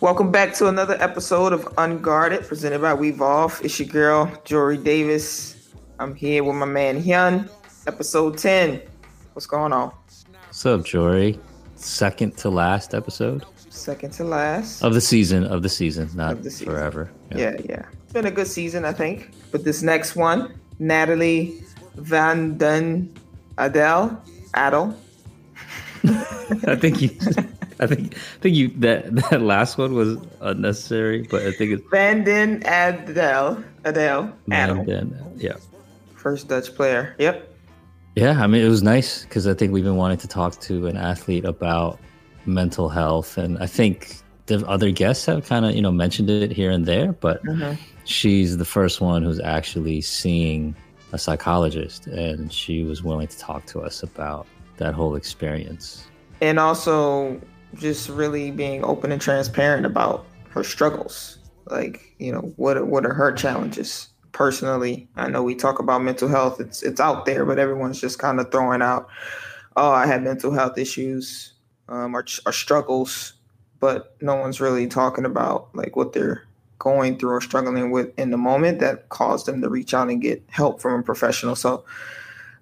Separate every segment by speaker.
Speaker 1: Welcome back to another episode of Unguarded, presented by Wevolve. It's your girl, Jory Davis. I'm here with my man Hyun. Episode 10. What's going on?
Speaker 2: What's up, Jory? Second to last episode
Speaker 1: Second to last.
Speaker 2: of the season. Of the season, not
Speaker 1: the season.
Speaker 2: forever.
Speaker 1: Yeah, yeah. It's been a good season, I think. But this next one, Natalie Van Den Adel. Adel.
Speaker 2: I think you. I think. I think you. That that last one was unnecessary, but I think it's.
Speaker 1: Van Den Adel. Adel. Adel.
Speaker 2: And then, yeah.
Speaker 1: First Dutch player. Yep.
Speaker 2: Yeah, I mean, it was nice because I think we've been wanting to talk to an athlete about mental health, and I think the other guests have kind of you know mentioned it here and there, but
Speaker 1: Mhm.
Speaker 2: she's the first one who's actually seeing a psychologist, and she was willing to talk to us about that whole experience.
Speaker 1: and also just really being open and transparent about her struggles. Like you know what what are her challenges? Personally i know we talk about mental health. It's it's out there but everyone's just kind of throwing out oh i had mental health issues um, or, or struggles but no one's really talking about like what they're going through or struggling with in the moment that caused them to reach out and get help from a professional. So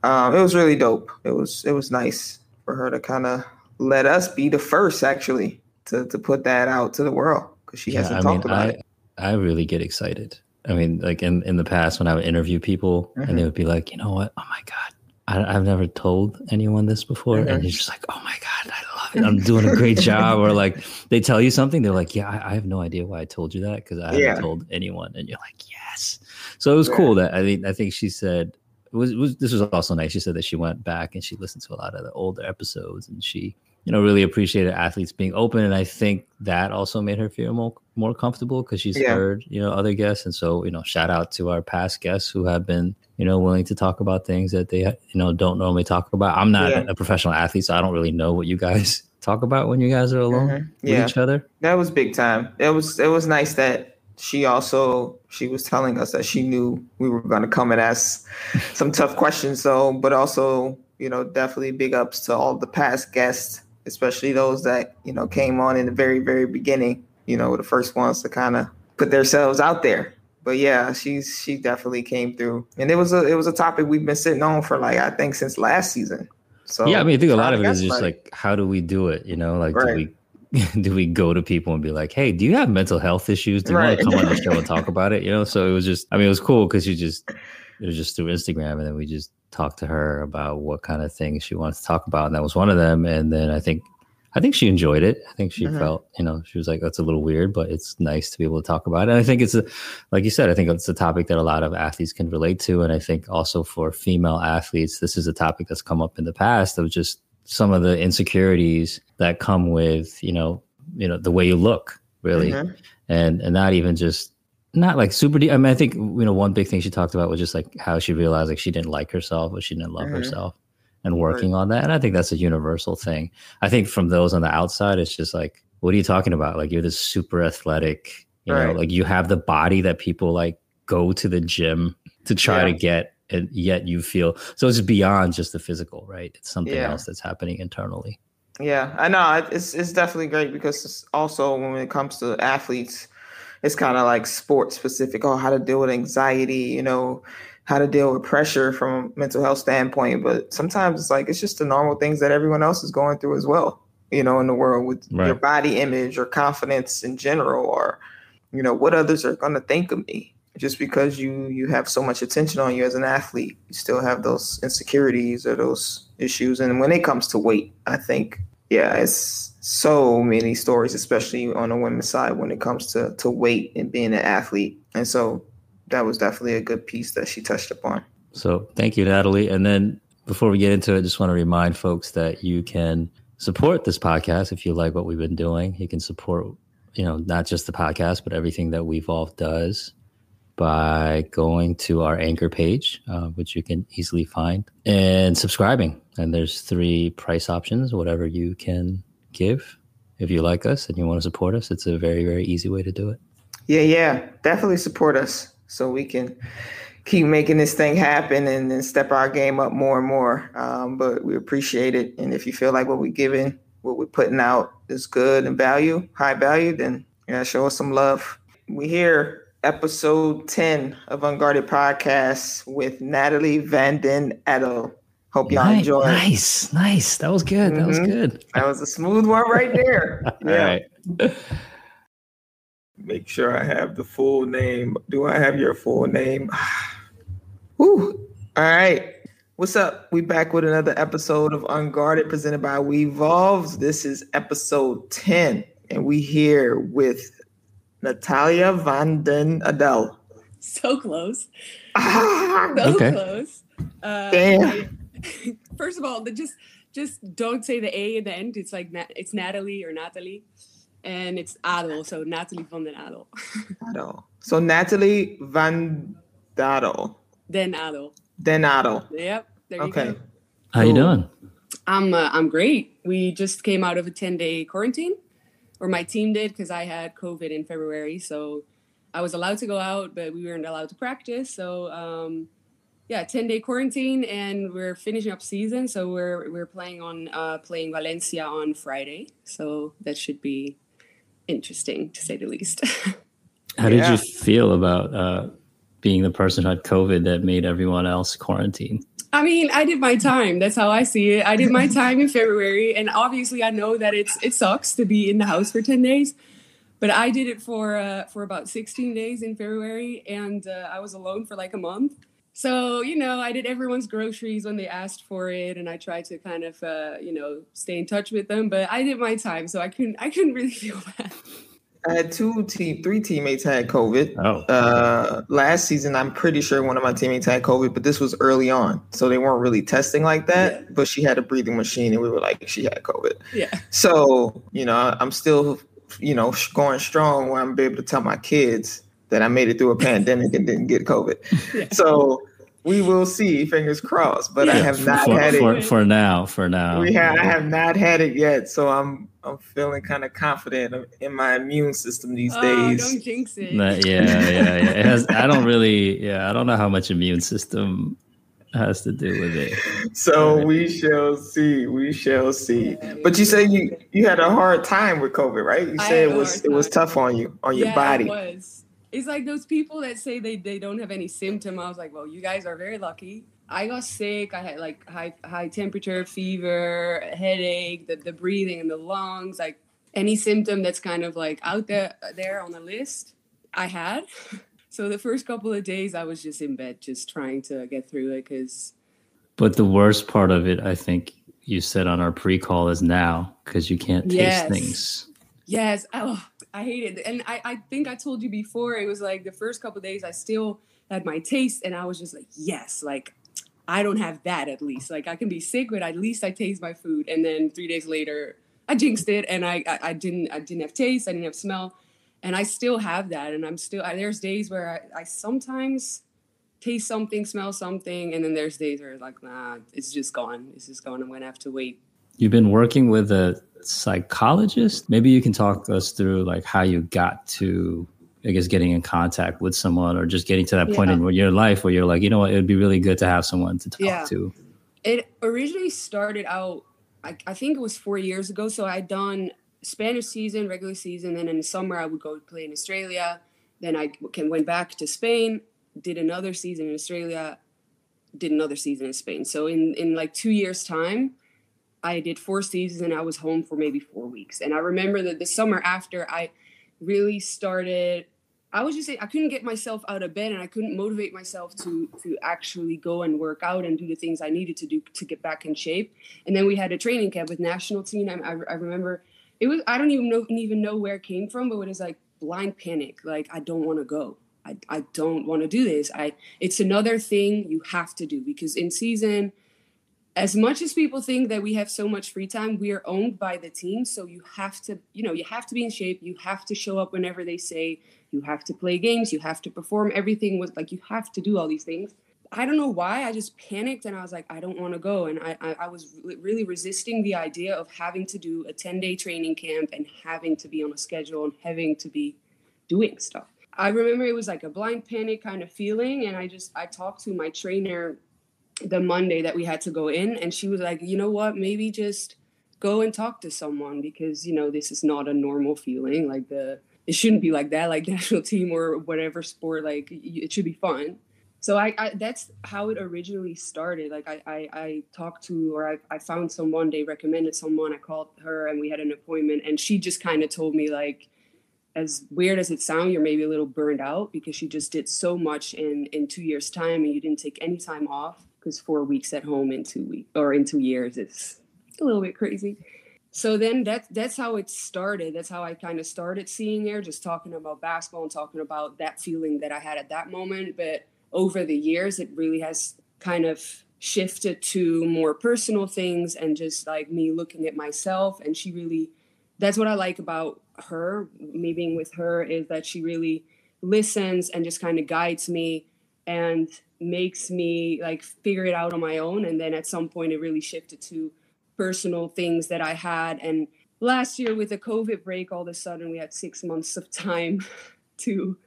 Speaker 1: um, it was really dope. It was it was nice for her to kind of let us be the first actually to, to put that out to the world because she hasn't
Speaker 2: I
Speaker 1: talked
Speaker 2: mean,
Speaker 1: about
Speaker 2: I,
Speaker 1: it.
Speaker 2: I really get excited. I mean, like in, in the past, when I would interview people
Speaker 1: Mhm.
Speaker 2: and they would be like, you know what? Oh my God, I, I've never told anyone this before.
Speaker 1: Mhm.
Speaker 2: And you're just like, oh my God, I love it. I'm doing a great job. Or like they tell you something, they're like, yeah, I, I have no idea why I told you that because I
Speaker 1: Yeah.
Speaker 2: haven't told anyone. And you're like, yes. So it was cool that I think, I think she said, was, it was this was also nice. She said that she went back and she listened to a lot of the older episodes and she you know really appreciated athletes being open and i think that also made her feel more more comfortable because she's
Speaker 1: Yeah.
Speaker 2: heard you know other guests and so you know shout out to our past guests who have been you know willing to talk about things that they you know don't normally talk about i'm not
Speaker 1: Yeah.
Speaker 2: a professional athlete so i don't really know what you guys talk about when you guys are alone
Speaker 1: Mhm.
Speaker 2: with
Speaker 1: Yeah,
Speaker 2: each other
Speaker 1: that was big time. It was it was nice that she also she was telling us that she knew we were going to come and ask some tough questions. So, but also you know definitely big ups to all the past guests, especially those that you know came on in the very very beginning. You know, the first ones to kind of put themselves out there. But yeah, she's she definitely came through, and it was a it was a topic we've been sitting on for like I think since last season. So
Speaker 2: yeah i mean i think a lot of it is just like how do we do it you know like
Speaker 1: Right.
Speaker 2: do we do we go to people and be like hey do you have mental health issues do you
Speaker 1: Right.
Speaker 2: want to come on the show and talk about it you know so it was just i mean it was cool because you just it was just through instagram and then we just talked to her about what kind of things she wants to talk about and that was one of them and then i think i think she enjoyed it i think she
Speaker 1: Mhm.
Speaker 2: felt you know she was like that's a little weird but it's nice to be able to talk about it and i think it's a like you said i think it's a topic that a lot of athletes can relate to and i think also for female athletes this is a topic that's come up in the past of just some of the insecurities that come with you know you know the way you look really
Speaker 1: Mhm.
Speaker 2: and and not even just not like super deep i mean i think you know one big thing she talked about was just like how she realized like she didn't like herself or she didn't love
Speaker 1: Mhm.
Speaker 2: herself and working on that and i think that's a universal thing i think from those on the outside it's just like what are you talking about like you're this super athletic you know
Speaker 1: Right.
Speaker 2: like you have the body that people like go to the gym to try
Speaker 1: Yeah.
Speaker 2: to get and yet you feel so it's beyond just the physical right it's something
Speaker 1: Yeah.
Speaker 2: else that's happening internally
Speaker 1: Yeah, I know. It's it's definitely great because it's also when it comes to athletes, it's kind of like sports specific. Oh, how to deal with anxiety, you know, how to deal with pressure from a mental health standpoint. But sometimes it's like it's just the normal things that everyone else is going through as well. You know, in the world with your body image or confidence in general, or you know what others are going to think of me. Just because you you have so much attention on you as an athlete, you still have those insecurities or those issues. And when it comes to weight, I think yeah, it's so many stories, especially on the women's side when it comes to to weight and being an athlete. And so that was definitely a good piece that she touched upon.
Speaker 2: So thank you, Natalie. And then before we get into it, just want to remind folks that you can support this podcast if you like what we've been doing. You can support, you know, not just the podcast, but everything that Wevolve does by going to our anchor page, uh, which you can easily find, and subscribing. And there's three price options, whatever you can give. If you like us and you want to support us, it's a very, very easy way to do it.
Speaker 1: Yeah, yeah, definitely support us so we can keep making this thing happen and step our game up more and more. Um, but we appreciate it. And if you feel like what we're giving, what we're putting out is good and value, high value, then Yeah, show us some love. We here, episode 10 of Unguarded Podcast with Natalie Van Den Adel. Hope y'all
Speaker 2: nice,
Speaker 1: enjoy.
Speaker 2: Nice, nice. That was good. That was
Speaker 1: Mhm.
Speaker 2: good.
Speaker 1: That was a smooth one right there.
Speaker 2: All right.
Speaker 1: Make sure I have the full name. Do I have your full name? Woo. All right. What's up? We back with another episode of Unguarded presented by We Evolves. This is episode 10, and we here with Natalia Van Den Adel.
Speaker 3: So close.
Speaker 1: Ah,
Speaker 3: So
Speaker 2: Okay.
Speaker 3: close. Uh,
Speaker 1: Damn.
Speaker 3: I- first of all, the, just just don't say the A in the end. It's like it's Natalie or Natalie, and it's Adel. So Natalie van den Adel.
Speaker 1: Adel. So Natalie Van Dadel.
Speaker 3: then Adel.
Speaker 1: Den Adel.
Speaker 3: Yep. There you
Speaker 1: Okay.
Speaker 3: go.
Speaker 2: How you doing?
Speaker 3: I'm uh, I'm great. We just came out of a 10 day quarantine, or my team did because I had COVID in February. So I was allowed to go out, but we weren't allowed to practice. So um, yeah, 10 day quarantine, and we're finishing up season. So we're we're playing on uh, playing Valencia on Friday. So that should be interesting to say the least.
Speaker 2: How did
Speaker 1: Yeah.
Speaker 2: you feel about uh, being the person who had COVID that made everyone else quarantine?
Speaker 3: I mean, I did my time. That's how I see it. I did my time in February, and obviously, I know that it's it sucks to be in the house for ten days, but I did it for uh, for about sixteen days in February, and uh, I was alone for like a month. So you know, I did everyone's groceries when they asked for it, and I tried to kind of uh, you know stay in touch with them. But I did my time, so I couldn't I couldn't really feel bad.
Speaker 1: I had two team, three teammates had COVID.
Speaker 2: Oh,
Speaker 1: Uh, last season, I'm pretty sure one of my teammates had COVID, but this was early on, so they weren't really testing like that.
Speaker 3: Yeah.
Speaker 1: But she had a breathing machine, and we were like, she had COVID.
Speaker 3: Yeah,
Speaker 1: So you know, I'm still, you know, going strong where I'm able to tell my kids that I made it through a pandemic and didn't get COVID.
Speaker 3: Yeah.
Speaker 1: So we will see, fingers crossed. But I have not
Speaker 2: for,
Speaker 1: had it.
Speaker 2: for, for now. For now.
Speaker 1: We have, I have not had it yet, so I'm I'm feeling kind of confident in my immune system these
Speaker 3: oh,
Speaker 1: days.
Speaker 3: don't jinx it.
Speaker 2: That- yeah, yeah, yeah. It has. I don't really. Yeah, I don't know how much immune system has to do with it.
Speaker 1: So we shall see. We shall see. But you say you you had a hard time with COVID, right? You
Speaker 3: I
Speaker 1: said it was it was tough on you on your
Speaker 3: yeah,
Speaker 1: body.
Speaker 3: It was. It's like those people that say they, they don't have any symptom. I was like, well, you guys are very lucky. I got sick. I had like high high temperature, fever, headache, the, the breathing in the lungs, like any symptom that's kind of like out there there on the list. I had. So the first couple of days, I was just in bed, just trying to get through it because
Speaker 2: But the worst part of it, I think you said on our pre-call, is now because you can't taste
Speaker 3: Yes.
Speaker 2: things.
Speaker 3: Yes. Oh, I hate it. And I, I think I told you before, it was like the first couple days I still had my taste and I was just like, yes, like I don't have that at least. Like I can be sick, but at least I taste my food. And then three days later, I jinxed it and I, I, I didn't I didn't have taste, I didn't have smell. And I still have that. And I'm still I, there's days where I, I sometimes taste something, smell something, and then there's days where it's like, nah, it's just gone. It's just gone. I'm gonna have to wait.
Speaker 2: You've been working with a psychologist. Maybe you can talk us through like how you got to, I guess, getting in contact with someone, or just getting to that point
Speaker 3: Yeah.
Speaker 2: in your life where you're like, you know what, it would be really good to have someone to talk
Speaker 3: Yeah.
Speaker 2: to.
Speaker 3: It originally started out, I, I think it was four years ago. So I'd done Spanish season, regular season, then in the summer I would go play in Australia. Then I can went back to Spain, did another season in Australia, did another season in Spain. So in in like two years time, I did four seasons and I was home for maybe four weeks. And I remember that the summer after I really started I was just I couldn't get myself out of bed and I couldn't motivate myself to to actually go and work out and do the things I needed to do to get back in shape. And then we had a training camp with national team. I, I, I remember it was I don't even know even know where it came from, but it was like blind panic. Like I don't want to go. I, I don't want to do this. I it's another thing you have to do because in season as much as people think that we have so much free time, we are owned by the team. So you have to, you know, you have to be in shape. You have to show up whenever they say. You have to play games. You have to perform. Everything was like you have to do all these things. I don't know why. I just panicked and I was like, I don't want to go. And I, I, I was really resisting the idea of having to do a 10 day training camp and having to be on a schedule and having to be doing stuff. I remember it was like a blind panic kind of feeling. And I just, I talked to my trainer the Monday that we had to go in, and she was like, you know what, maybe just go and talk to someone because you know this is not a normal feeling. Like the it shouldn't be like that, like national team or whatever sport. Like it should be fun. So I, I that's how it originally started. Like I, I, I talked to or I, I found someone. They recommended someone. I called her and we had an appointment. And she just kind of told me like, as weird as it sounds, you're maybe a little burned out because she just did so much in in two years time and you didn't take any time off because four weeks at home in two weeks or in two years is a little bit crazy. So then that that's how it started. That's how i kind of started seeing her just talking about basketball and talking about that feeling that i had at that moment. But over the years it really has kind of shifted to more personal things and just like me looking at myself. And she really that's what i like about her me being with her is that she really listens and just kind of guides me and makes me like figure it out on my own. And then at some point it really shifted to personal things that I had. And last year with the COVID break, all of a sudden we had six months of time to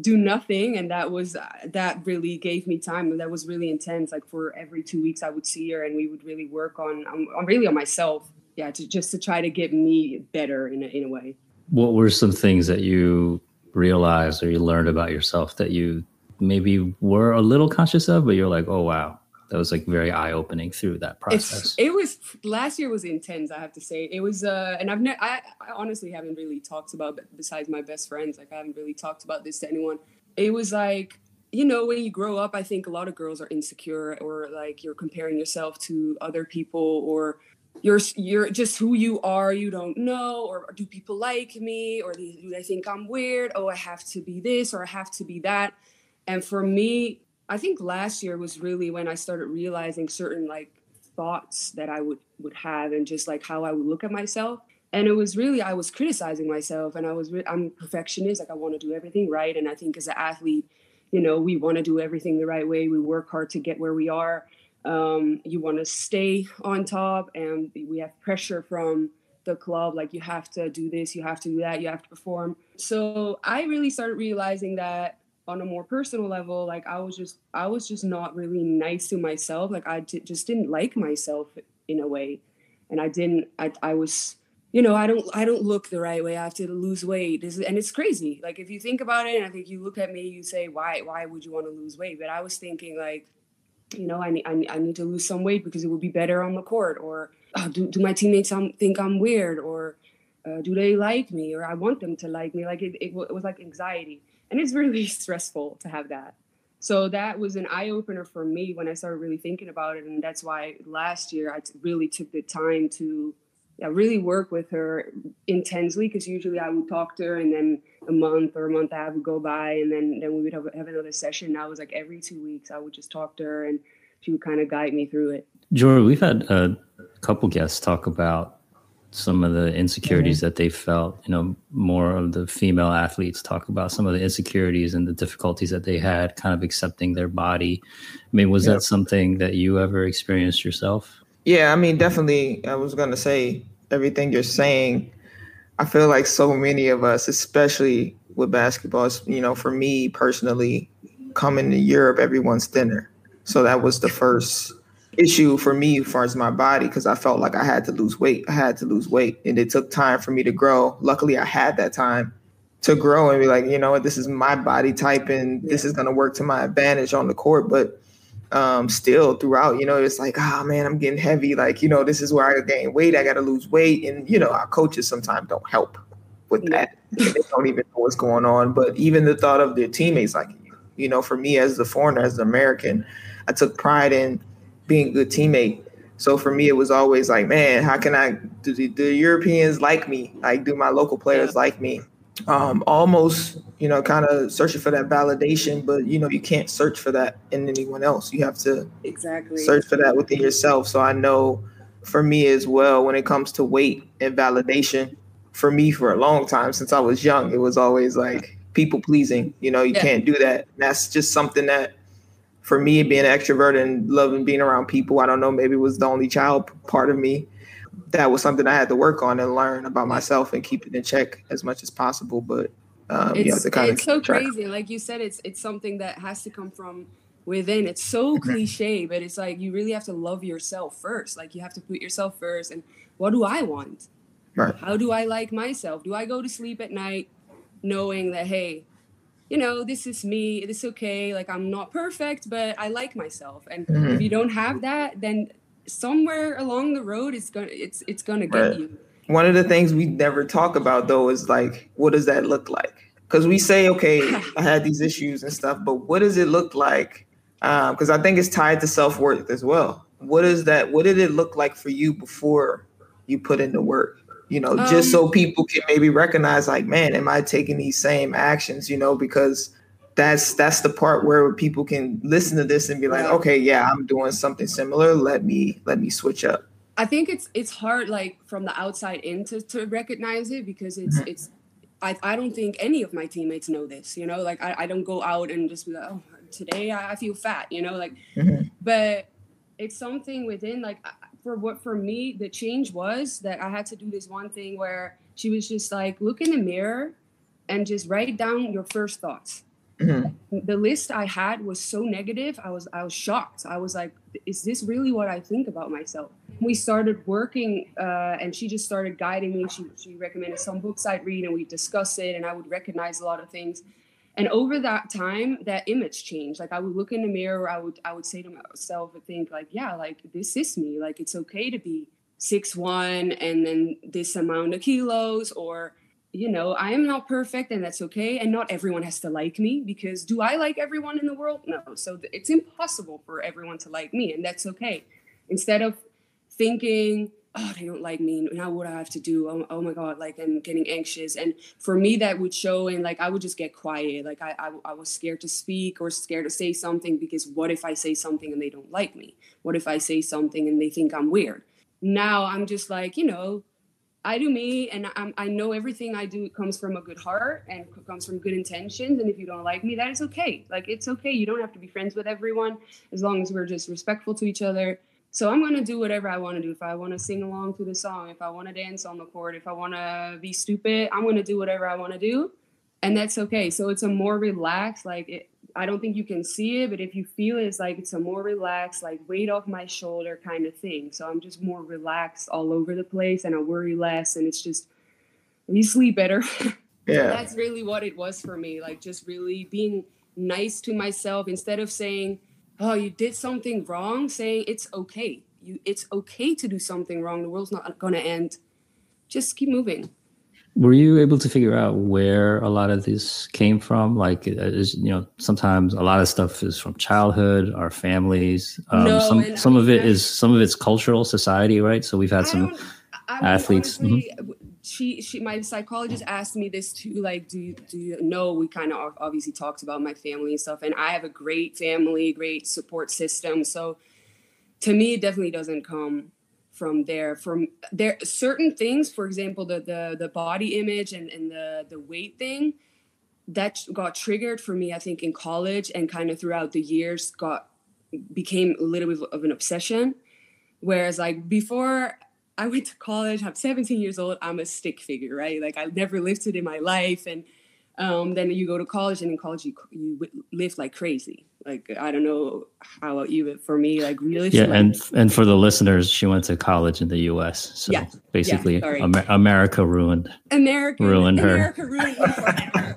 Speaker 3: do nothing. And that was uh, that really gave me time. And that was really intense. Like for every two weeks i would see her and we would really work on on, really on myself. Yeah to just to try to get me better in a, in a way.
Speaker 2: What were some things that you realized or you learned about yourself that you maybe were a little conscious of but you're like oh wow that was like very eye opening through that process.
Speaker 3: It's, it was last year was intense. I have to say it was, uh, and I've ne- I, I honestly haven't really talked about besides my best friends. Like I haven't really talked about this to anyone. It was like you know when you grow up, I think a lot of girls are insecure or like you're comparing yourself to other people or you're you're just who you are you don't know or do people like me or do they think i'm weird oh i have to be this or i have to be that and for me I think last year was really when I started realizing certain like thoughts that I would would have and just like how I would look at myself. And it was really I was criticizing myself and I was re- I'm perfectionist like I want to do everything right and I think as an athlete, you know, we want to do everything the right way. We work hard to get where we are. Um, you want to stay on top and we have pressure from the club like you have to do this, you have to do that, you have to perform. So I really started realizing that on a more personal level like i was just i was just not really nice to myself like I d- just didn't like myself in a way. And i didn't i, I was you know i don't i don't look the right way i have to lose weight. This, and it's crazy. Like if you think about it and i think you look at me you say why why would you want to lose weight? But i was thinking like you know i need I, I need to lose some weight because it would be better on the court or oh, do, do my teammates think i'm weird? Or uh, do they like me? Or i want them to like me. Like it, it, it was like anxiety and it's really stressful to have that. So that was an eye-opener for me when i started really thinking about it and that's why last year I really took the time to yeah, really work with her intensely because usually i would talk to her and then a month or a month I would go by and then then we would have, have another session. It was like every two weeks i would just talk to her and she would kind of guide me through it.
Speaker 2: Jordan, we've had a couple guests talk about some of the insecurities mm-hmm. that they felt. You know, more of the female athletes talk about some of the insecurities and the difficulties that they had kind of accepting their body. I mean, was that something that you ever experienced yourself?
Speaker 1: Yeah, I mean, definitely. I was going to say everything you're saying. I feel like so many of us, especially with basketball, you know, for me personally, coming to Europe, everyone's thinner. So that was the first issue for me as far as my body because I felt like I had to lose weight. I had to lose weight, and it took time for me to grow. Luckily, I had that time to grow and be like, you know what, this is my body type, and this is going to work to my advantage on the court. But um, still, throughout, you know, it's like, oh man, I'm getting heavy. Like, you know, this is where I gain weight. I got to lose weight, and you know, our coaches sometimes don't help with that. they don't even know what's going on. But even the thought of their teammates, like, you know, for me as the foreigner, as the American, I took pride in being a good teammate. So for me, it was always like, man, how can I do the, the Europeans like me? Like, do my local players like me? Um, almost, you know, kind of searching for that validation, but you know, you can't search for that in anyone else. You have to
Speaker 3: exactly
Speaker 1: search for that within yourself. So I know for me as well, when it comes to weight and validation, for me for a long time since I was young, it was always like people pleasing. You know, you yeah. can't do that. And that's just something that for me, being an extrovert and loving being around people, I don't know, maybe it was the only child part of me. That was something I had to work on and learn about myself and keep it in check as much as possible. But um,
Speaker 3: it's, it's so crazy. Like you said, it's it's something that has to come from within. It's so cliche, but it's like you really have to love yourself first. Like you have to put yourself first. And what do I want?
Speaker 1: Right.
Speaker 3: How do I like myself? Do I go to sleep at night knowing that hey you know this is me it's okay like i'm not perfect but i like myself. And mm-hmm. if you don't have that then somewhere along the road it's gonna it's it's gonna get right. you.
Speaker 1: One of the things we never talk about though is like what does that look like? Because we say okay i had these issues and stuff but what does it look like because um, i think it's tied to self-worth as well. What is that what did it look like for you before you put in the work you know um, just so people can maybe recognize like man am i taking these same actions you know because that's that's the part where people can listen to this and be like okay yeah i'm doing something similar let me let me switch up
Speaker 3: i think it's it's hard like from the outside in to, to recognize it because it's mm-hmm. it's I, I don't think any of my teammates know this you know like i, I don't go out and just be like oh today i feel fat you know like mm-hmm. but it's something within like for what for me the change was that I had to do this one thing where she was just like look in the mirror and just write down your first thoughts. Mm-hmm. The list I had was so negative. I was I was shocked. I was like, is this really what I think about myself? We started working, uh, and she just started guiding me. She she recommended some books I'd read, and we discuss it, and I would recognize a lot of things and over that time that image changed. Like i would look in the mirror i would i would say to myself and think like yeah like this is me. Like it's okay to be six one and then this amount of kilos or you know i am not perfect and that's okay. And not everyone has to like me because do i like everyone in the world? No. So it's impossible for everyone to like me and that's okay. Instead of thinking oh, they don't like me. Now what I have to do? Oh, oh, my God, like I'm getting anxious. And for me, that would show and like I would just get quiet. Like I, I, I, was scared to speak or scared to say something because what if I say something and they don't like me? What if I say something and they think I'm weird? Now I'm just like, you know, I do me and I'm, I know everything I do comes from a good heart and comes from good intentions. And if you don't like me, that is okay. Like it's okay. You don't have to be friends with everyone as long as we're just respectful to each other so I'm gonna do whatever I want to do. If I want to sing along to the song, if I want to dance on the court, if I want to be stupid, I'm gonna do whatever I want to do, and that's okay. So it's a more relaxed, like it, I don't think you can see it, but if you feel it, it's like it's a more relaxed, like weight off my shoulder kind of thing. So I'm just more relaxed all over the place, and I worry less, and it's just you sleep better. Yeah, that's really what it was for me. Like just really being nice to myself instead of saying oh you did something wrong saying it's okay. You it's okay to do something wrong. The world's not going to end. Just keep moving.
Speaker 2: Were you able to figure out where a lot of this came from? Like uh, is you know sometimes a lot of stuff is from childhood our families. Um, no, some some I of it is some of it's cultural society right? So we've had I some athletes.
Speaker 3: Honestly, mm-hmm she she my psychologist asked me this too like do you do you know we kind of obviously talked about my family and stuff and i have a great family great support system so to me it definitely doesn't come from there from there certain things for example the the, the body image and, and the the weight thing that got triggered for me i think in college and kind of throughout the years got became a little bit of an obsession. Whereas like before I went to college. I'm 17 years old. I'm a stick figure, right? Like I never lifted in my life, and um, then you go to college, and in college you you lift like crazy. Like I don't know how about you, but for me, like really.
Speaker 2: Yeah, and and for the listeners, she went to college in the U.S. So yeah, basically, yeah, Amer- America ruined.
Speaker 3: America
Speaker 2: ruined her.
Speaker 3: America ruined her.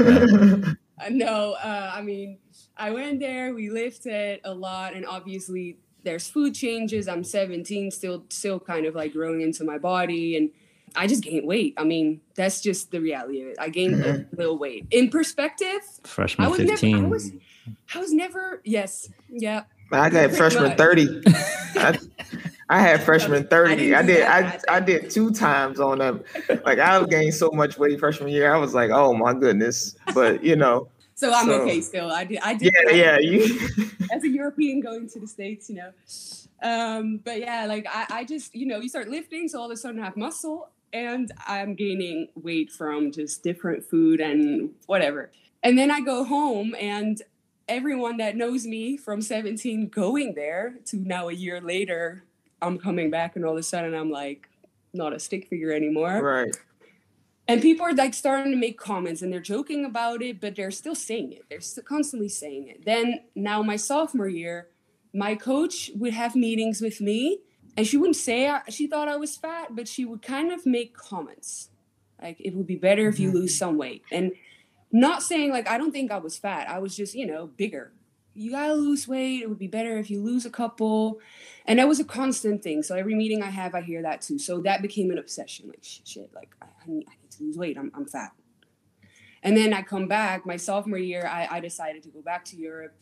Speaker 3: no, no uh, I mean, I went there. We lifted a lot, and obviously there's food changes. I'm 17, still still kind of like growing into my body and I just gained weight. I mean, that's just the reality of it. I gained a mm-hmm. little weight. In perspective,
Speaker 2: freshman
Speaker 3: I was
Speaker 2: 15.
Speaker 3: Never, I was I was never yes, yeah.
Speaker 1: I got freshman 30. I, I had freshman 30. I, I did I, I did two times on them. Like I gained so much weight freshman year. I was like, oh my goodness. But you know,
Speaker 3: so I'm so, okay still. I did. I did.
Speaker 1: Yeah, yeah. You
Speaker 3: as a European going to the states, you know. Um, but yeah, like I, I just you know you start lifting, so all of a sudden I have muscle, and I'm gaining weight from just different food and whatever. And then I go home, and everyone that knows me from 17 going there to now a year later, I'm coming back, and all of a sudden I'm like not a stick figure anymore.
Speaker 1: Right
Speaker 3: and people are like starting to make comments and they're joking about it but they're still saying it they're still constantly saying it then now my sophomore year my coach would have meetings with me and she wouldn't say I, she thought i was fat but she would kind of make comments Like it would be better if you mm-hmm. lose some weight. And not saying like I don't think I was fat. I was just, you know, bigger. You gotta lose weight. It would be better if you lose a couple. And that was a constant thing. So every meeting I have, I hear that too. So that became an obsession. Like shit, like I, I need, I need to lose weight. I'm, I'm fat. And then I come back my sophomore year. I, I decided to go back to Europe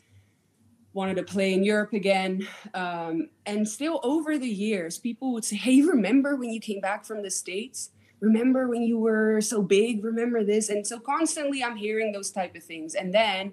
Speaker 3: wanted to play in Europe again. Um, and still over the years, people would say, Hey, remember when you came back from the States? Remember when you were so big? Remember this? And so constantly I'm hearing those type of things. And then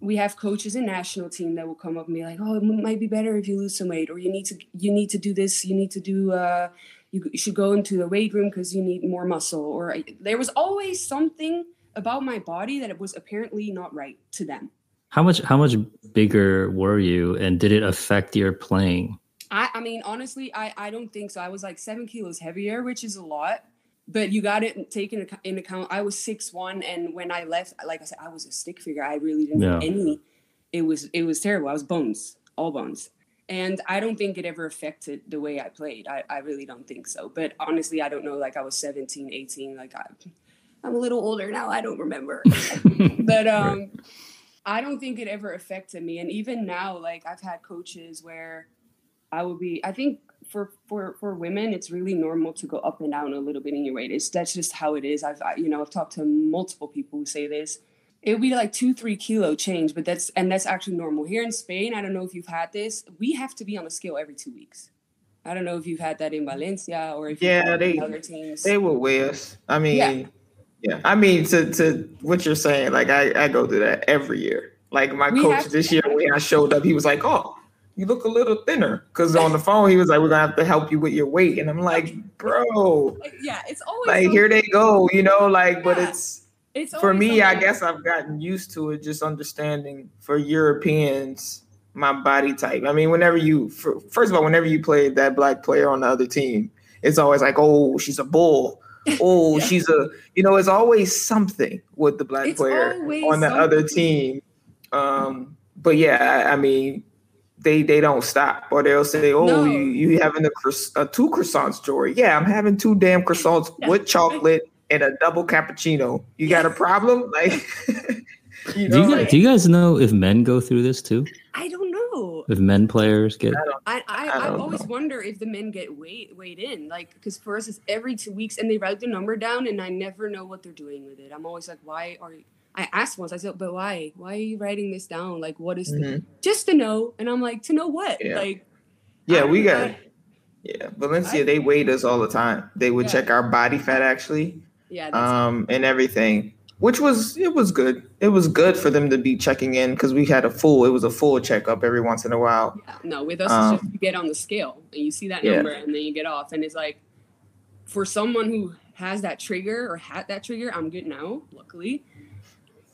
Speaker 3: we have coaches in national team that will come up and be like, Oh, it might be better if you lose some weight, or you need to you need to do this, you need to do uh you, you should go into the weight room because you need more muscle. Or there was always something about my body that it was apparently not right to them.
Speaker 2: How much how much bigger were you and did it affect your playing?
Speaker 3: I, I mean, honestly, I, I don't think so. I was like seven kilos heavier, which is a lot, but you got it taken in account. I was six one, and when I left, like I said, I was a stick figure. I really didn't yeah. have any. It was it was terrible. I was bones, all bones, and I don't think it ever affected the way I played. I, I really don't think so. But honestly, I don't know. Like I was 17, 18. Like I, I'm a little older now. I don't remember. but um. Right I don't think it ever affected me. And even now, like I've had coaches where I would be, I think for for for women, it's really normal to go up and down a little bit in your weight. It's that's just how it is. I've I, you know I've talked to multiple people who say this. It would be like two three kilo change, but that's and that's actually normal here in Spain. I don't know if you've had this. We have to be on the scale every two weeks. I don't know if you've had that in Valencia or if
Speaker 1: yeah they other teams. They will weigh us. I mean. Yeah yeah, I mean to to what you're saying, like I, I go through that every year. Like my we coach this year when I showed up, he was like, "Oh, you look a little thinner," because on the phone he was like, "We're gonna have to help you with your weight," and I'm like, "Bro,
Speaker 3: yeah, it's always
Speaker 1: like here they go, you know, like, yeah. but it's." It's for me, I guess I've gotten used to it, just understanding for Europeans my body type. I mean, whenever you, for, first of all, whenever you play that black player on the other team, it's always like, oh, she's a bull oh, yeah. she's a, you know, it's always something with the black it's player on the something. other team. Um, but yeah, I, I, mean, they they don't stop, or they'll say, "Oh, no. you you having a, a, two croissants, Jory? Yeah, I'm having two damn croissants yeah. with chocolate and a double cappuccino. You got a problem? Like,
Speaker 2: you know, do, you, like, do you guys know if men go through this too?
Speaker 3: I don't know.
Speaker 2: If men players get,
Speaker 3: I I, I, I always know. wonder if the men get weighed weighed in, like because for us it's every two weeks, and they write the number down, and I never know what they're doing with it. I'm always like, why are you? I asked once, I said, but why? Why are you writing this down? Like, what is mm-hmm. the, just to know? And I'm like, to know what? Yeah. Like,
Speaker 1: yeah, we got, I, yeah, Valencia, I, they weighed us all the time. They would yeah. check our body fat actually, yeah, um, and everything which was it was good. It was good for them to be checking in because we had a full. It was a full checkup every once in a while.
Speaker 3: Yeah, no, with us, um, it's just you get on the scale and you see that number, yeah. and then you get off, and it's like for someone who has that trigger or had that trigger, I'm good now, luckily.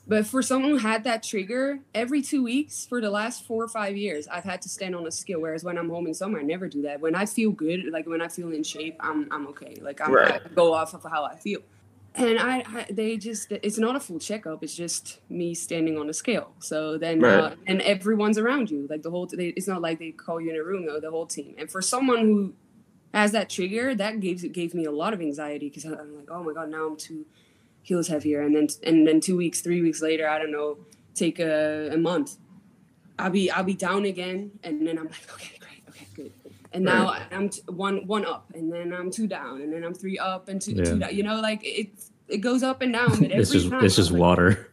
Speaker 3: But for someone who had that trigger, every two weeks for the last four or five years, I've had to stand on a scale. Whereas when I'm home in summer, I never do that. When I feel good, like when I feel in shape, I'm I'm okay. Like I'm, right. I go off of how I feel and I, I, they just it's not a full checkup it's just me standing on a scale. So then right. uh, and everyone's around you. Like the whole they, it's not like they call you in a room though the whole team. And for someone who has that trigger that gave gave me a lot of anxiety because i'm like oh my god now i'm two kilos heavier. And then and then two weeks three weeks later i don't know take a, a month. I'll be i'll be down again and then i'm like okay great okay good and now right. I'm t- one one up, and then I'm two down, and then I'm three up and two, yeah. two down. You know, like it it goes up and down. But
Speaker 2: it's just it's just water.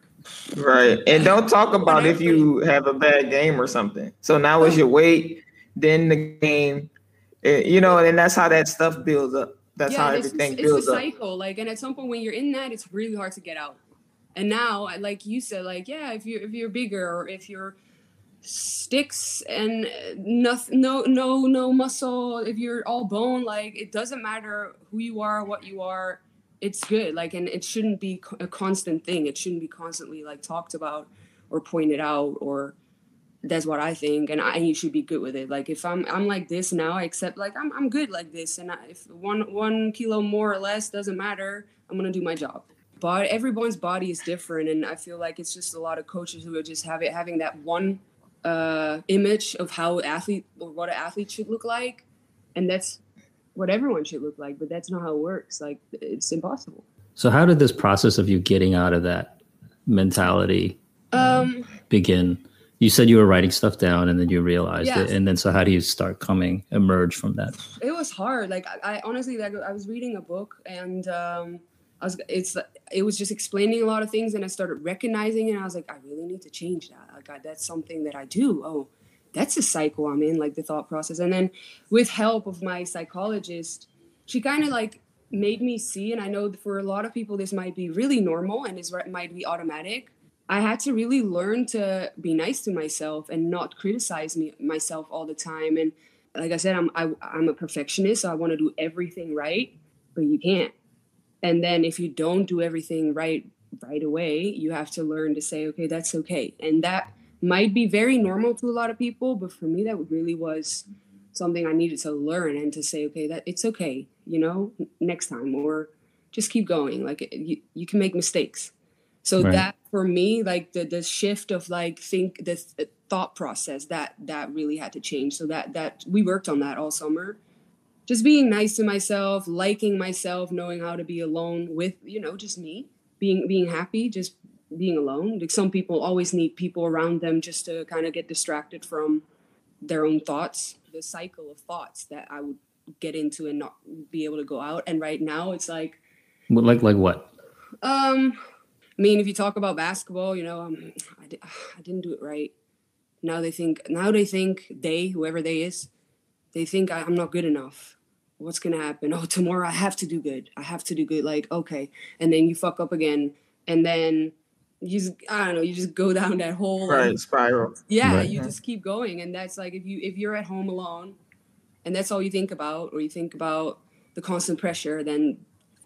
Speaker 1: Right, and don't talk about if you have a bad game or something. So now is your weight, then the game, eh, you know, and that's how that stuff builds up. That's yeah, how everything
Speaker 3: it's,
Speaker 1: builds
Speaker 3: it's a cycle. Up. Like, and at some point when you're in that, it's really hard to get out. And now, like you said, like yeah, if you if you're bigger or if you're sticks and uh, nothing no no no muscle. If you're all bone like it doesn't matter who you are what you are it's good. Like and it shouldn't be a constant thing. It shouldn't be constantly like talked about or pointed out or that's what i think and i you should be good with it. Like if i'm i'm like this now i accept like i'm, I'm good like this and I, if one one kilo more or less doesn't matter i'm gonna do my job. But everyone's body is different and i feel like it's just a lot of coaches who are just have it having that one uh, image of how athlete or what an athlete should look like, and that's what everyone should look like. But that's not how it works. Like it's impossible.
Speaker 2: So how did this process of you getting out of that mentality
Speaker 3: Um,
Speaker 2: begin? You said you were writing stuff down and then you realized it. And then so how do you start coming emerge from that?
Speaker 3: it was hard. Like I, I honestly, like I was reading a book and um, I was, it's, it was just explaining a lot of things, and I started recognizing it. And I was like, I really need to change that. I, that's something that I do. Oh, that's a cycle I'm in, like the thought process. And then with help of my psychologist, she kind of like made me see. And I know for a lot of people, this might be really normal and this might be automatic. I had to really learn to be nice to myself and not criticize me myself all the time. And like I said, I'm I, I'm a perfectionist, so I want to do everything right, but you can't. And then if you don't do everything right right away, you have to learn to say, okay, that's okay. And that might be very normal to a lot of people, but for me, that really was something I needed to learn and to say, okay, that it's okay, you know, next time, or just keep going. Like you, you can make mistakes. So
Speaker 2: Right.
Speaker 3: that for me, like the the shift of like think the th- uh, thought process that that really had to change. So that that we worked on that all summer. Just being nice to myself, liking myself, knowing how to be alone with you know just me, being being happy, just being alone. Like some people always need people around them just to kind of get distracted from their own thoughts, the cycle of thoughts that I would get into and not be able to go out. And right now, it's like
Speaker 2: What- Like like what?
Speaker 3: um, I mean, if you talk about basketball, you know, um, I, di- I didn't do it right. Now they think, now they think they, whoever they is, they think I, I'm not good enough. What's gonna happen? Oh, tomorrow I have to do good. I have to do good. Like okay, and then you fuck up again, and then you just I don't know. You just go down that whole
Speaker 1: Right, spiral.
Speaker 3: yeah
Speaker 2: Right.
Speaker 3: you just keep going and that's like if you if you're at home alone and that's all you think about or you think about the constant pressure then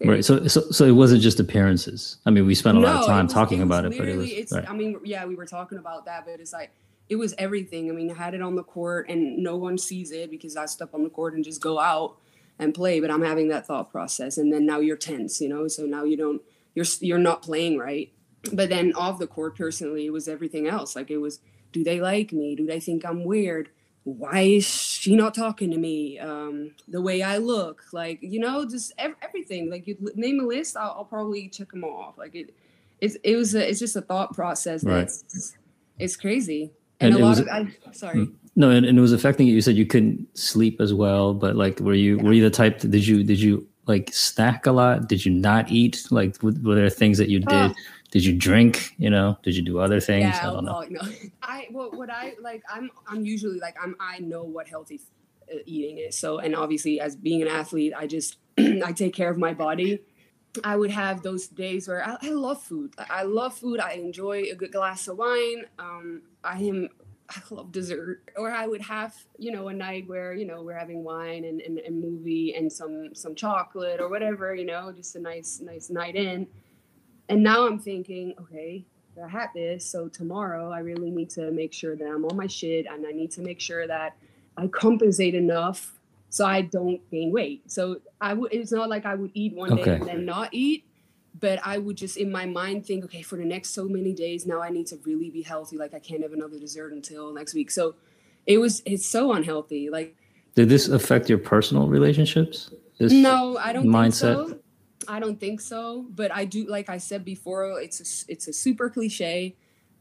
Speaker 2: Right. So so so it wasn't just appearances. I mean, we spent a lot of time
Speaker 3: was-
Speaker 2: talking
Speaker 3: was
Speaker 2: about it, but it was
Speaker 3: it's
Speaker 2: right.
Speaker 3: i mean yeah we were talking about that but it's like it was everything i mean i had it on the court and no one sees it because i step on the court and just go out and play but i'm having that thought process. And then now you're tense you know so now you don't you're you're not playing right. But then off the court personally it was everything else. Like it was do they like me? Do they think i'm weird? Why is she not talking to me? Um the way i look like you know just ev- everything. Like you name a list I'll, I'll probably check them off. Like it it's it was a, it's just a thought process
Speaker 2: Right.
Speaker 3: that's it's crazy. And,
Speaker 2: And
Speaker 3: a lot
Speaker 2: was-
Speaker 3: of I, sorry
Speaker 2: No, and, and it was affecting you. You said you couldn't sleep as well, but like, were you were you the type? Did you did you like snack a lot? Did you not eat? Like, were, were there things that you did?
Speaker 3: Oh.
Speaker 2: Did you drink? You know, did you do other things?
Speaker 3: yeah,
Speaker 2: I don't know.
Speaker 3: no. I well, what I like I'm I'm usually like I'm I know what healthy uh, eating is. So and obviously as being an athlete, I just I take care of my body. I would have those days where I, I love food. I I love food. I enjoy a good glass of wine. Um, I am I love dessert. Or I would have you know a night where you know we're having wine and, and, and movie and some some chocolate or whatever. You know, just a nice nice night in. And now I'm thinking, okay, I had this, so tomorrow I really need to make sure that I'm on my shit, and I need to make sure that I compensate enough so I don't gain weight. So I would. It's not like I would eat one day and then not eat, but I would just in my mind think, okay, for the next so many days now, I need to really be healthy. Like I can't have another dessert until next week. So it was. It's so unhealthy. Like
Speaker 2: Did this affect your personal relationships? This
Speaker 3: no, I don't
Speaker 2: mindset?
Speaker 3: think so. I don't think so, but I do. Like I said before, it's a, it's a super cliche.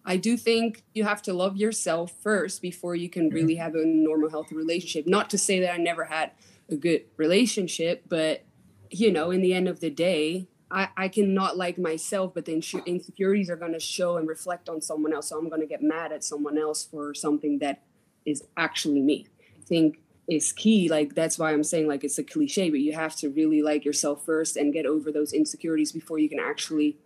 Speaker 3: I do think you have to love yourself first before you can really have a normal, healthy relationship. Not to say that I never had a good relationship, but you know, in the end of the day, I, I can not like myself, but the insecurities are going to show and reflect on someone else. So I'm going to get mad at someone else for something that is actually me. I think is key. Like that's why I'm saying like it's a cliche, but you have to really like yourself first and get over those insecurities before you can actually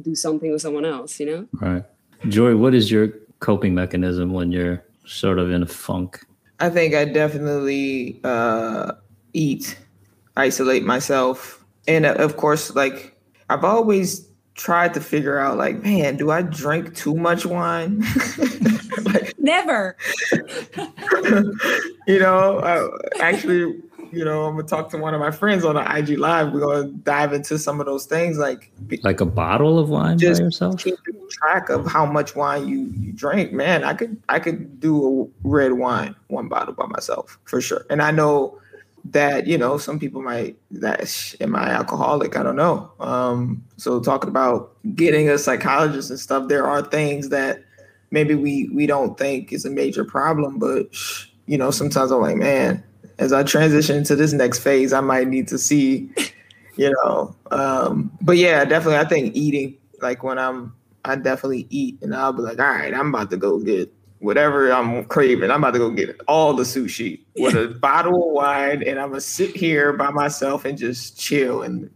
Speaker 3: do something with someone else. You know?
Speaker 2: right. Joy, what is your coping mechanism when you're sort of in a funk?
Speaker 1: I think I definitely uh, eat, isolate myself, and uh, of course, like I've always tried to figure out, like, man, do I drink too much wine? like,
Speaker 3: Never.
Speaker 1: you know, uh, actually, you know, I'm gonna talk to one of my friends on the IG live. We're gonna dive into some of those things, like
Speaker 2: Like a bottle of wine
Speaker 1: Just
Speaker 2: by yourself?
Speaker 1: keeping track of how much wine you, you drink. Man, I could I could do a red wine one bottle by myself for sure. And I know that you know some people might that am I alcoholic? I don't know. Um, so talking about getting a psychologist and stuff, there are things that maybe we we don't think is a major problem, but you know sometimes I'm like, man, as I transition to this next phase, I might need to see, you know. Um, but yeah, definitely, I think eating like when I'm, I definitely eat, and I'll be like, all right, I'm about to go get whatever I'm craving. I'm about to go get all the sushi with a bottle of wine, and I'm gonna sit here by myself and just chill and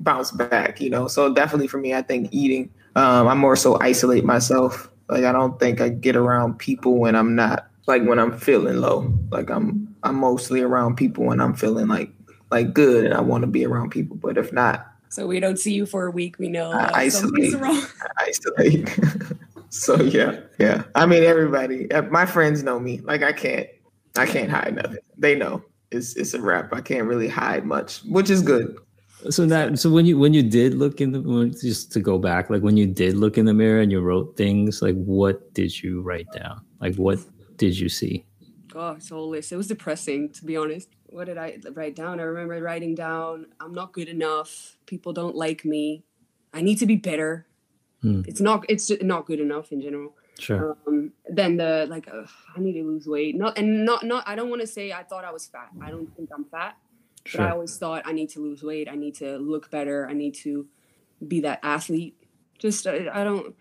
Speaker 1: bounce back. You know, so definitely for me, I think eating. Um, I more so isolate myself. Like I don't think I get around people when I'm not like when I'm feeling low. Like I'm I'm mostly around people when I'm feeling like like good and I want to be around people. But if not,
Speaker 3: so we don't see you for a week. We know
Speaker 1: uh, isolate. Wrong. isolate. so yeah, yeah. I mean, everybody, uh, my friends know me. Like I can't, I can't hide nothing. They know it's it's a wrap. I can't really hide much, which is good.
Speaker 2: So that so when you when you did look in the just to go back, like when you did look in the mirror and you wrote things, like what did you write down? Like what did you see?
Speaker 3: Oh, it's a whole list. It was depressing, to be honest. What did I write down? I remember writing down, I'm not good enough. People don't like me. I need to be better. Hmm. It's not. It's not good enough in general.
Speaker 2: Sure.
Speaker 3: Um, then the like, I need to lose weight. Not and not not. I don't want to say I thought I was fat. I don't think I'm fat. Sure. But I always thought I need to lose weight. I need to look better. I need to be that athlete. Just I, I don't.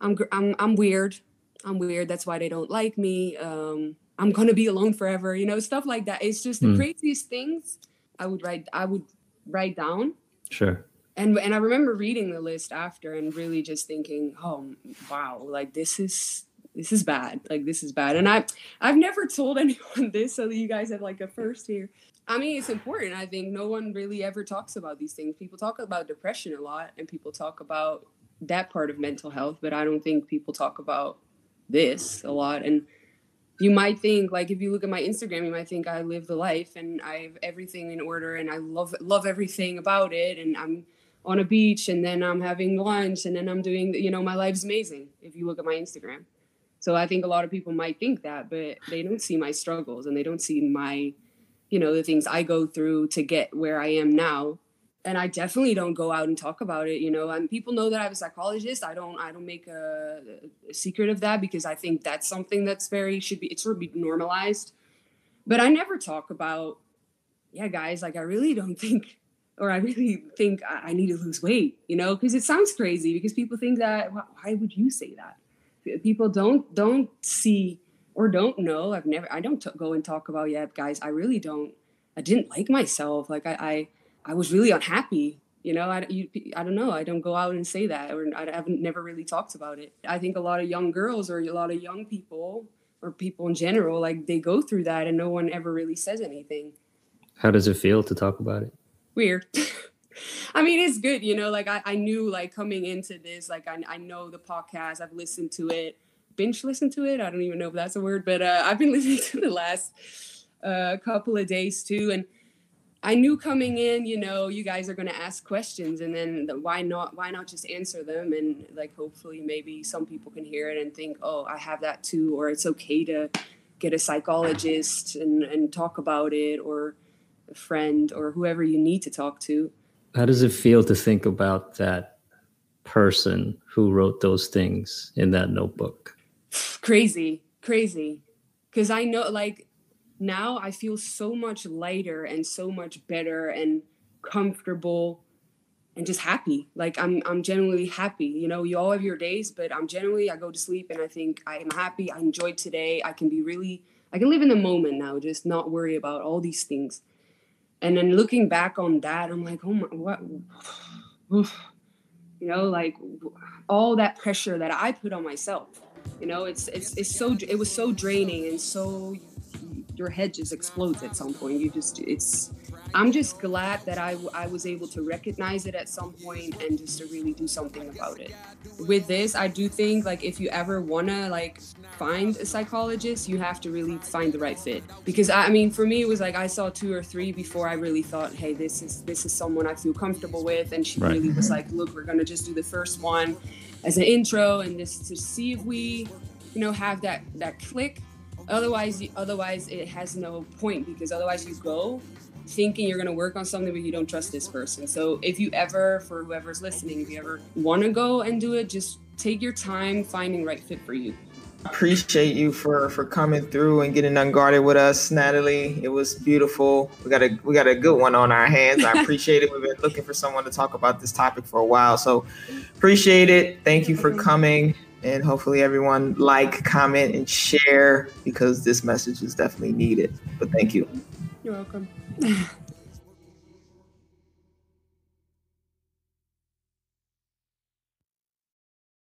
Speaker 3: I'm I'm I'm weird. I'm weird. That's why they don't like me. Um, I'm gonna be alone forever. You know, stuff like that. It's just the mm. craziest things I would write. I would write down.
Speaker 2: Sure
Speaker 3: and and I remember reading the list after and really just thinking, oh wow, like this is this is bad. Like this is bad. And I I've never told anyone this, so that you guys have like a first here. I mean, it's important. I think no one really ever talks about these things. People talk about depression a lot, and people talk about that part of mental health, but I don't think people talk about this a lot. And you might think like if you look at my instagram you might think i live the life and i have everything in order and i love love everything about it and i'm on a beach and then I'm having lunch and then I'm doing, you know, my life's amazing if you look at my Instagram. So I think a lot of people might think that, but they don't see my struggles and they don't see my, you know, the things I go through to get where I am now. And I definitely don't go out and talk about it, you know. And people know that I'm a psychologist. I don't, I don't make a, a secret of that because I think that's something that's very should be it should be normalized. But I never talk about, yeah, guys. Like I really don't think or I really think I need to lose weight, you know, because it sounds crazy because people think that why would you say that? People don't don't see or don't know. I've never I don't t- go and talk about yeah, guys. I really don't. I didn't like myself. Like I I, I was really unhappy. You know, I you, I don't know. I don't go out and say that, or I haven't never really talked about it. I think a lot of young girls or a lot of young people or people in general, like they go through that, and no one ever really says anything.
Speaker 2: How does it feel to talk about it?
Speaker 3: Weird. I mean, it's good, you know, like I, I knew like coming into this, like I, I know the podcast, I've listened to it, binge listened to it. I don't even know if that's a word, but uh, I've been listening to the last uh, couple of days too. And I knew coming in, you know, you guys are going to ask questions and then the, why not, why not just answer them? And like, hopefully maybe some people can hear it and think, oh, I have that too, or it's okay to get a psychologist and, and talk about it or, friend or whoever you need to talk to.
Speaker 2: How does it feel to think about that person who wrote those things in that notebook?
Speaker 3: Crazy, crazy. Because I know, like, now I feel so much lighter and so much better and comfortable and just happy. Like I'm I'm genuinely happy. You know, you all have your days, but I'm generally I go to sleep and I think I am happy. I enjoyed today. I can be really I can live in the moment now, just not worry about all these things and then looking back on that i'm like oh my what you know like all that pressure that i put on myself you know it's it's it's so it was so draining and so your head just explodes at some point you just it's I'm just glad that I, I was able to recognize it at some point and just to really do something about it. With this, I do think like if you ever wanna like find a psychologist, you have to really find the right fit. Because I, I mean, for me, it was like I saw two or three before I really thought, hey, this is this is someone I feel comfortable with, and she right. really was like, look, we're gonna just do the first one as an intro and just to see if we, you know, have that that click otherwise otherwise it has no point because otherwise you go thinking you're going to work on something but you don't trust this person. So if you ever for whoever's listening if you ever want to go and do it just take your time finding right fit for you.
Speaker 1: Appreciate you for for coming through and getting unguarded with us natalie. It was beautiful. We got a we got a good one on our hands. I appreciate it. We've been looking for someone to talk about this topic for a while. So appreciate it. Thank you for coming and hopefully everyone like comment and share because this message is definitely needed. But thank you.
Speaker 3: You're welcome